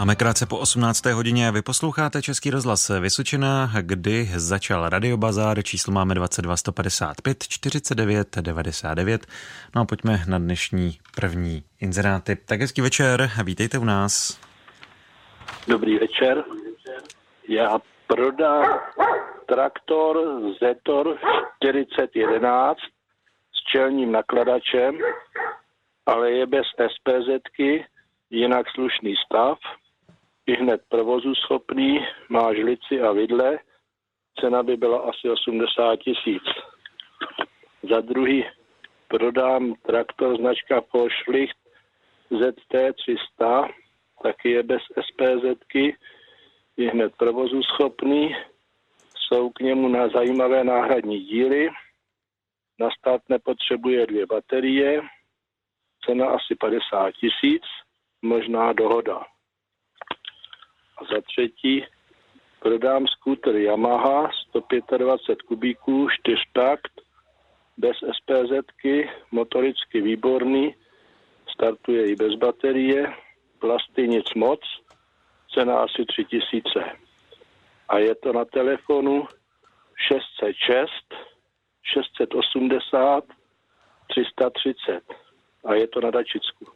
Máme krátce po 18. hodině. Vy posloucháte Český rozhlas Vysočina, kdy začal Radiobazár. Číslo máme 22 155 49 99. No a pojďme na dnešní první inzeráty. Tak hezký večer, vítejte u nás. Dobrý večer. Já prodám traktor Zetor 4011 s čelním nakladačem, ale je bez SPZky, jinak slušný stav i hned provozu schopný, má žlici a vidle, cena by byla asi 80 tisíc. Za druhý prodám traktor značka Poschlicht ZT300, taky je bez SPZky, je hned provozu schopný, jsou k němu na zajímavé náhradní díly, na stát nepotřebuje dvě baterie, cena asi 50 tisíc, možná dohoda. A za třetí prodám skúter Yamaha 125 kubíků, čtyřtakt, bez SPZky, motoricky výborný, startuje i bez baterie, plasty nic moc, cena asi 3000. A je to na telefonu 606 680 330 a je to na Dačicku.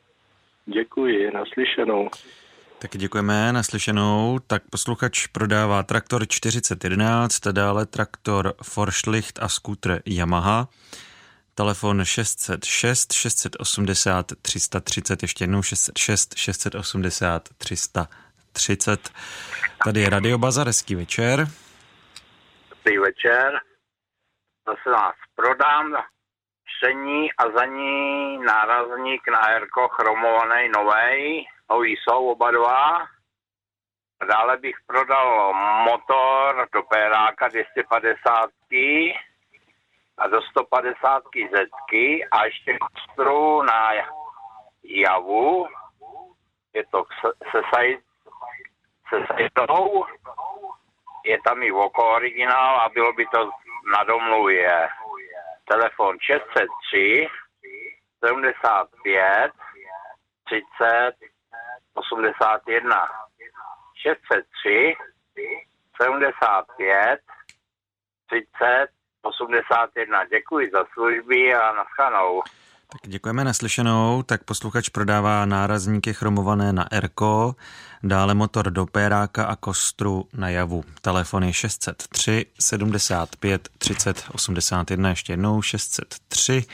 Děkuji, naslyšenou. Tak děkujeme, naslyšenou. Tak posluchač prodává traktor 4011, dále traktor Forschlicht a skútr Yamaha. Telefon 606 680 330, ještě jednou 606 680 330. Tady je Radio Bazar, hezký večer. Dobrý večer. Zase vás prodám šení a za ní nárazník na Erko chromovaný novej, nový jsou oba dva. Dále bych prodal motor do Péráka 250 a do 150 zetky a ještě kostru na javu. Je to se, saj, se. Je tam i oko originál a bylo by to na domluvě telefon 603 75 30 81 603 75 30 81. Děkuji za služby a naschanou. Tak děkujeme naslyšenou. Tak posluchač prodává nárazníky chromované na Erko, dále motor do Péráka a kostru na Javu. Telefon je 603 75 30 81, ještě jednou 603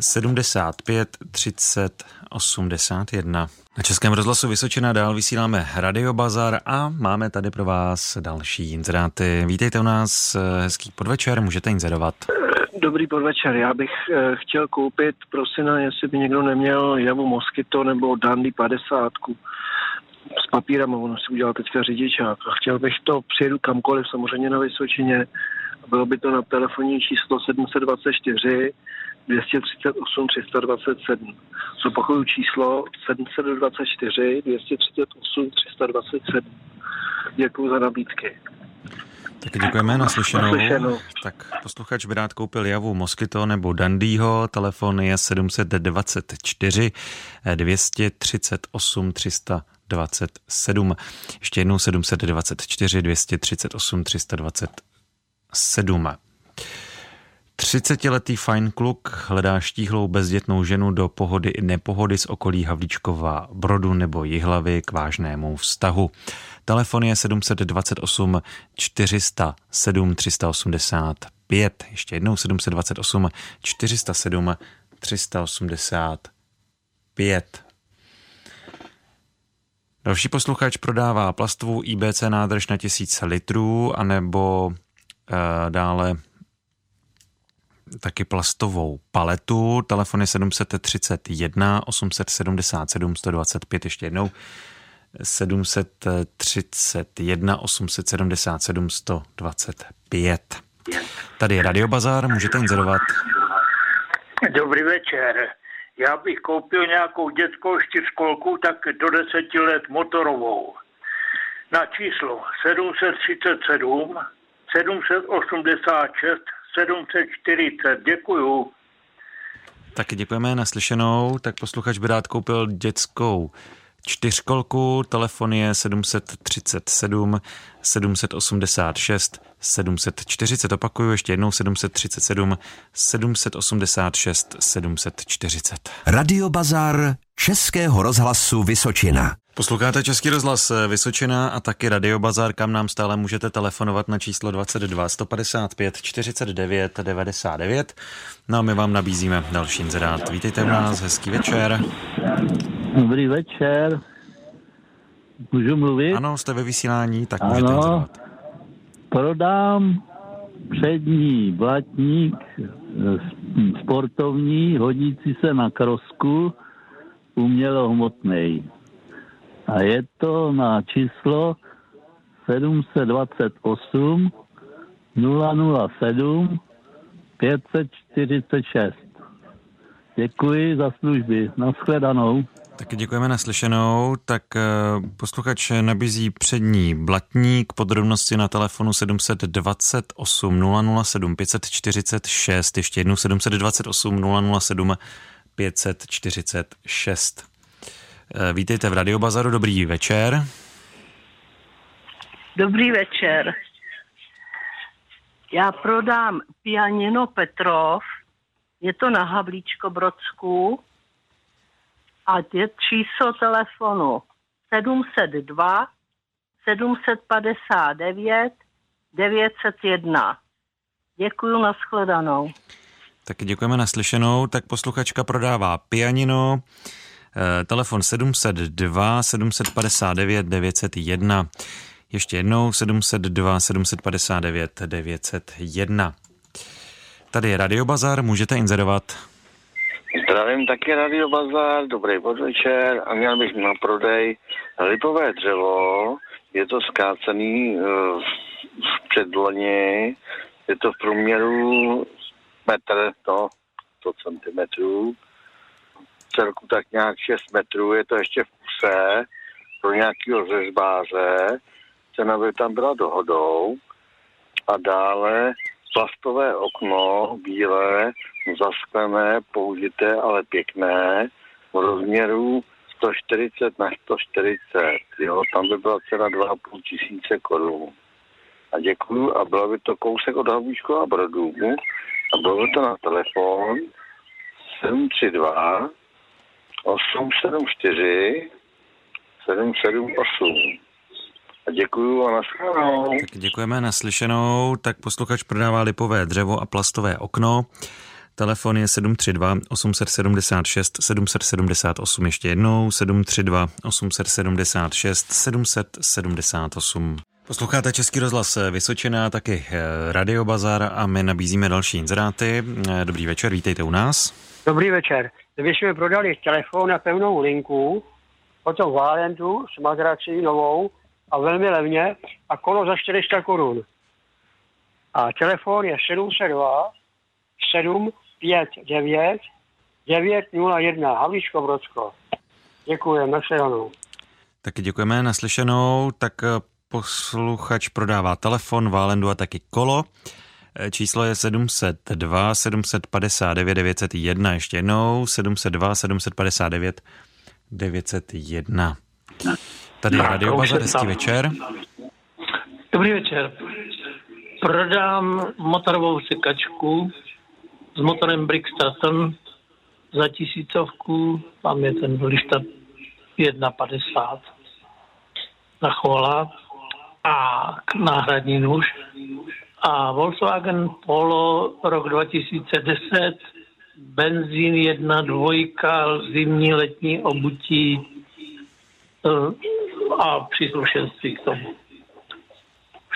75 30 81. Na Českém rozhlasu Vysočina dál vysíláme Radio Bazar a máme tady pro vás další inzeráty. Vítejte u nás, hezký podvečer, můžete inzerovat. Dobrý podvečer, já bych eh, chtěl koupit, prosím, jestli by někdo neměl javu Moskyto nebo Dandy 50 s papírem, on si udělal teďka řidičák a chtěl bych to, přijedu kamkoliv, samozřejmě na Vysočině, bylo by to na telefonní číslo 724 238 327. Zopakuju číslo 724 238 327. Děkuji za nabídky. Tak děkujeme na slyšenou. Tak posluchač by rád koupil javu Moskyto nebo Dandýho. Telefon je 724 238 327. Ještě jednou 724 238 327. 30-letý fajn kluk hledá štíhlou bezdětnou ženu do pohody i nepohody z okolí Havlíčkova Brodu nebo Jihlavy k vážnému vztahu. Telefon je 728 407 385. Ještě jednou 728 407 385. Další posluchač prodává plastovou IBC nádrž na 1000 litrů anebo e, dále taky plastovou paletu. Telefon je 731 877 125. Ještě jednou 731 877 125. Tady je Radio Bazar, můžete inzerovat. Dobrý večer. Já bych koupil nějakou dětskou čtyřkolku, tak do deseti let motorovou. Na číslo 737 786 740. Děkuju. Taky děkujeme naslyšenou. Tak posluchač by rád koupil dětskou čtyřkolku, telefon je 737 786 740, opakuju ještě jednou 737 786 740. Radio Bazar Českého rozhlasu Vysočina. Posloucháte Český rozhlas Vysočina a taky Radio Bazar, kam nám stále můžete telefonovat na číslo 22 155 49 99. No a my vám nabízíme další inzerát. Vítejte u nás, hezký večer. Dobrý večer. Můžu mluvit? Ano, jste ve vysílání, tak můžete Ano. inzerovat. Prodám přední blatník eh, sportovní, hodící se na krosku, umělohmotný. A je to na číslo 728 007 546. Děkuji za služby. Naschledanou. Taky děkujeme naslyšenou. Tak eh, posluchač nabízí přední blatník, podrobnosti na telefonu 728 007 546, ještě jednou 728 007 546. Eh, Vítejte v Radiobazaru, dobrý večer. Dobrý večer. Já prodám pianino Petrov, je to na Havlíčko Brodsku a je číslo telefonu 702 759 901. Děkuji, nashledanou. Taky děkujeme naslyšenou. Tak posluchačka prodává pianino, telefon 702 759 901. Ještě jednou 702 759 901. Tady je Radiobazar, můžete inzerovat. Zdravím taky Radio Bazar, dobrý podvečer a měl bych na prodej lipové dřevo. Je to skácený uh, v předloni, je to v průměru metr, no, 100 centimetrů. Celku tak nějak 6 metrů, je to ještě v kuse pro nějakého řezbáře. Cena by tam byla dohodou. A dále plastové okno, bílé, zasklené, použité, ale pěkné, v rozměru 140 na 140, jo, tam by byla cena 2,5 tisíce korun. A děkuju a bylo by to kousek od Havlíčku a Brodů a bylo by to na telefon 732 874 778. A děkuju a nashledanou. Tak děkujeme naslyšenou. Tak posluchač prodává lipové dřevo a plastové okno. Telefon je 732 876 778. Ještě jednou 732 876 778. Posloucháte Český rozhlas Vysočina, taky eh, Radio Bazar a my nabízíme další inzeráty. Eh, Dobrý večer, vítejte u nás. Dobrý večer. Jsme prodali telefon na pevnou linku, potom Valentu s madrací novou a velmi levně a kolo za 400 korun. A telefon je 702 759 901 Havlíčko Brodsko. Děkuji, nashledanou. Taky děkujeme naslyšenou. Tak eh, posluchač prodává telefon, Válendu a taky kolo. Eh, Číslo je 702 759 901. Ještě jednou 702 759 901. Tady je Radio Bazar, hezký večer. Dobrý večer. Prodám motorovou sekačku s motorem Brickstaton za tisícovku. Tam je ten lišta 1,50 na chola a k- náhradní nůž. A Volkswagen Polo rok 2010, benzín 1, dvojka, zimní, letní obutí eh, a příslušenství k tomu.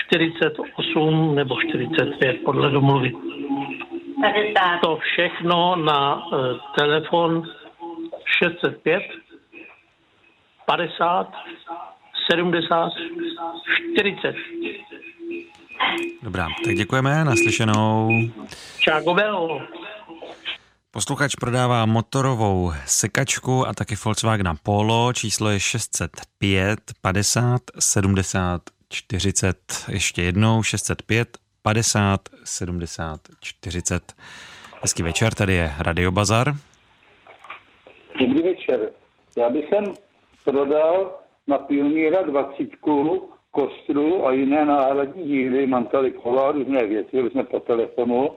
48 nebo 45 podle domluvy. To všechno na uh, telefon 605 50 70 40. Dobrá, tak děkujeme, naslyšenou. Čáko Belo. Posluchač prodává motorovou sekačku a taky Volkswagen Polo. Číslo je 605 50 70 40. Ještě jednou 605 50 70 40. Hezký večer, tady je Radio Bazar. Dobrý večer. Já bych sem prodal na Pioníra 20 kostru a jiné náhradní díly, mám tady kola, různé věci, jsme po telefonu.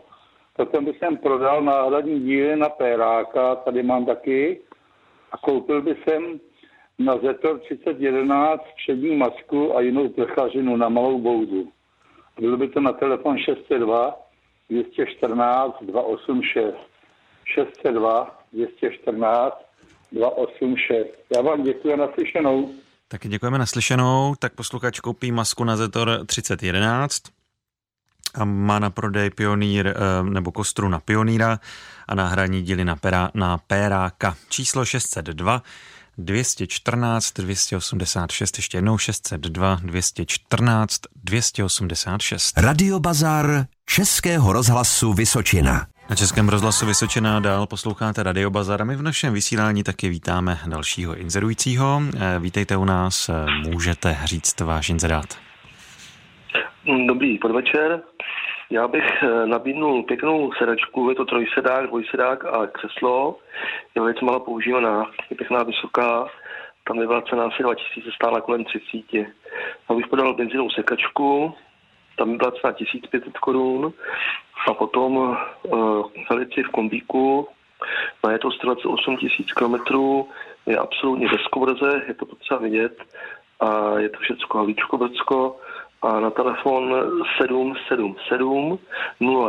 Potom bych jsem prodal náhradní díly na Péráka, tady mám taky. A koupil bych jsem na Zetor 3011 přední masku a jinou plechařinu na malou boudu. Bylo by to na telefon 602 214 286. 602 214 286. Já vám děkuji na slyšenou. Taky děkujeme naslyšenou. Tak posluchač koupí masku na Zetor 3011 a má na prodej pionýr eh, nebo kostru na pionýra a náhradní díly na, pera, na péráka. Číslo 602 214 286, ještě jednou 602 214 286. Radio Bazar Českého rozhlasu Vysočina. Na Českém rozhlasu Vysočina dál posloucháte Radio Bazar a my v našem vysílání taky vítáme dalšího inzerujícího. Eh, vítejte u nás, eh, můžete říct váš inzerát. Dobrý podvečer. Já bych eh, nabídnul pěknou sedačku, je to trojsedák, dvojsedák a křeslo. Je velice málo používaná, je pěkná vysoká, tam byla cena asi 2000, stála kolem 30. Já bych podal benzinovou sekačku, tam by byla cena 1500 korun a potom uh, velici v kombíku na je to 8 tisíc kilometrů, je absolutně bez kovrze, je to potřeba vidět a je to všechno Havlíčko Brzko a na telefon 777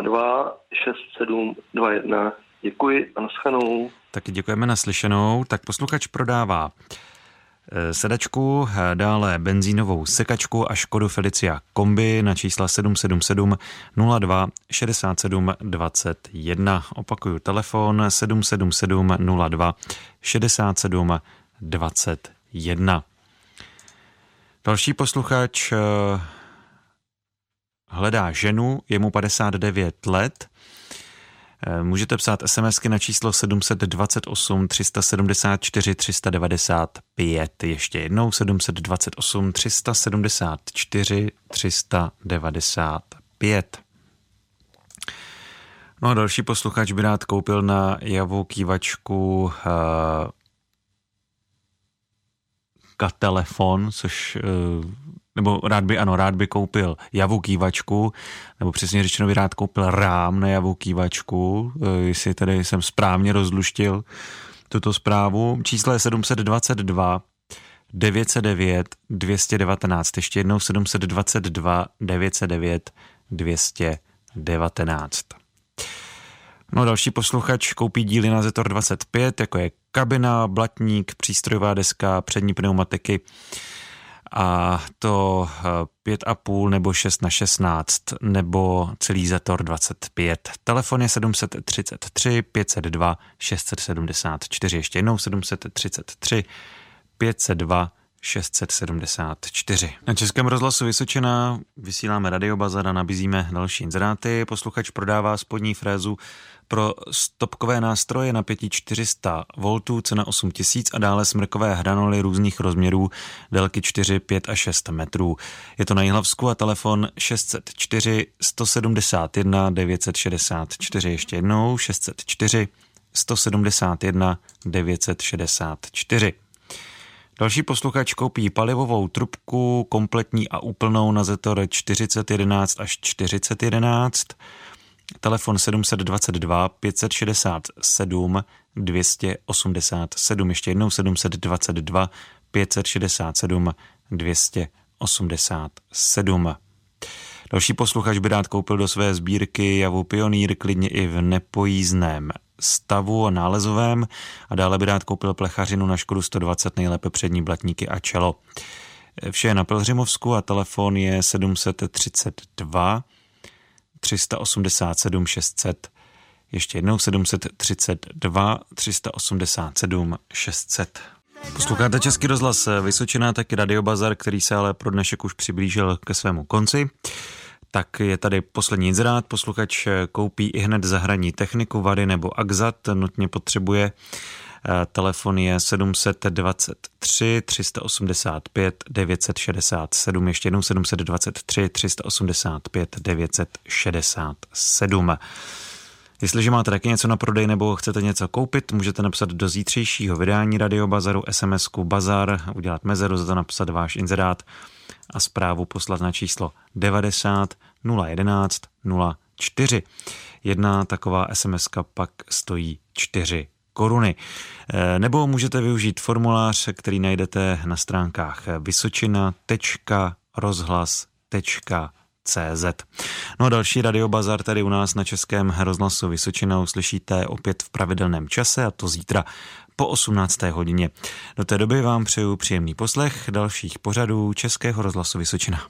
02 6721. Děkuji a naschledanou. Taky děkujeme naslyšenou. Tak posluchač prodává Eh, sedačku, eh, dále benzínovou sekačku a Škodu Felicia kombi na čísla 777 02 67 21. Opakuju telefon 777 02 67 21. Další posluchač eh, hledá ženu, je mu 59 let, Eh, můžete psát SMSky na číslo 728 374 395. Ještě jednou 728 374 395. No a další posluchač by rád koupil na javou kývačku uh, telefon, což uh, nebo rád by, ano, rád by koupil javu kývačku, nebo přesně řečeno by rád koupil rám na javu kývačku, eh, jestli tedy jsem správně rozluštil tuto zprávu. Číslo je 722 909 219, ještě jednou 722 909 219. No další posluchač koupí díly na Zetor 25, jako je kabina, blatník, přístrojová deska, přední pneumatiky, a to 5,5 eh, nebo 6 na 16 nebo celý Zetor 25. Telefon je 733 502 674. Ještě jednou 733 502 674. Na Českém rozhlasu Vysočina vysíláme radiobazar a nabízíme další inzeráty. Posluchač prodává spodní frézu pro stopkové nástroje napětí 400 V, cena 8000 a dále smrkové hranoly různých rozměrů, délky 4, 5 a 6 metrů. Je to na Jihlavsku a telefon 604 171 964 ještě jednou 604 171 964. Další posluchač koupí palivovou trubku kompletní a úplnou na Zetor 4011 až 4011 telefon 722 567 287, ještě jednou 722 567 287. Další posluchač by rád koupil do své sbírky javu Pionýr klidně i v nepojízdném stavu a nálezovém a dále by rád koupil plechařinu na Škodu 120 nejlépe přední blatníky a čelo. Vše je na Pilhřimovsku a telefon je 732 387 600. Ještě jednou 732 387 600. Posloucháte Český rozhlas Vysočina, taky Radiobazar, který se ale pro dnešek už přiblížil ke svému konci. Tak je tady poslední inzerát. Posluchač koupí i hned zahraní techniku, vady nebo axat, nutně potřebuje Telefon je 723 385 967, ještě jednou 723 385 967. Jestliže máte taky něco na prodej nebo chcete něco koupit, můžete napsat do zítřejšího vydání Radio Bazaru SMS-ku Bazar, udělat mezeru, za to napsat váš inzerát a zprávu poslat na číslo 90 011 04. Jedna taková SMS pak stojí 4 koruny. Eh, nebo můžete využít formulář, který najdete na stránkách vysočina.rozhlas.cz. No a další radiobazar tady u nás na Českém rozhlasu Vysočina uslyšíte opět v pravidelném čase a to zítra po 18. hodině. Do té doby vám přeju příjemný poslech dalších pořadů Českého rozhlasu Vysočina.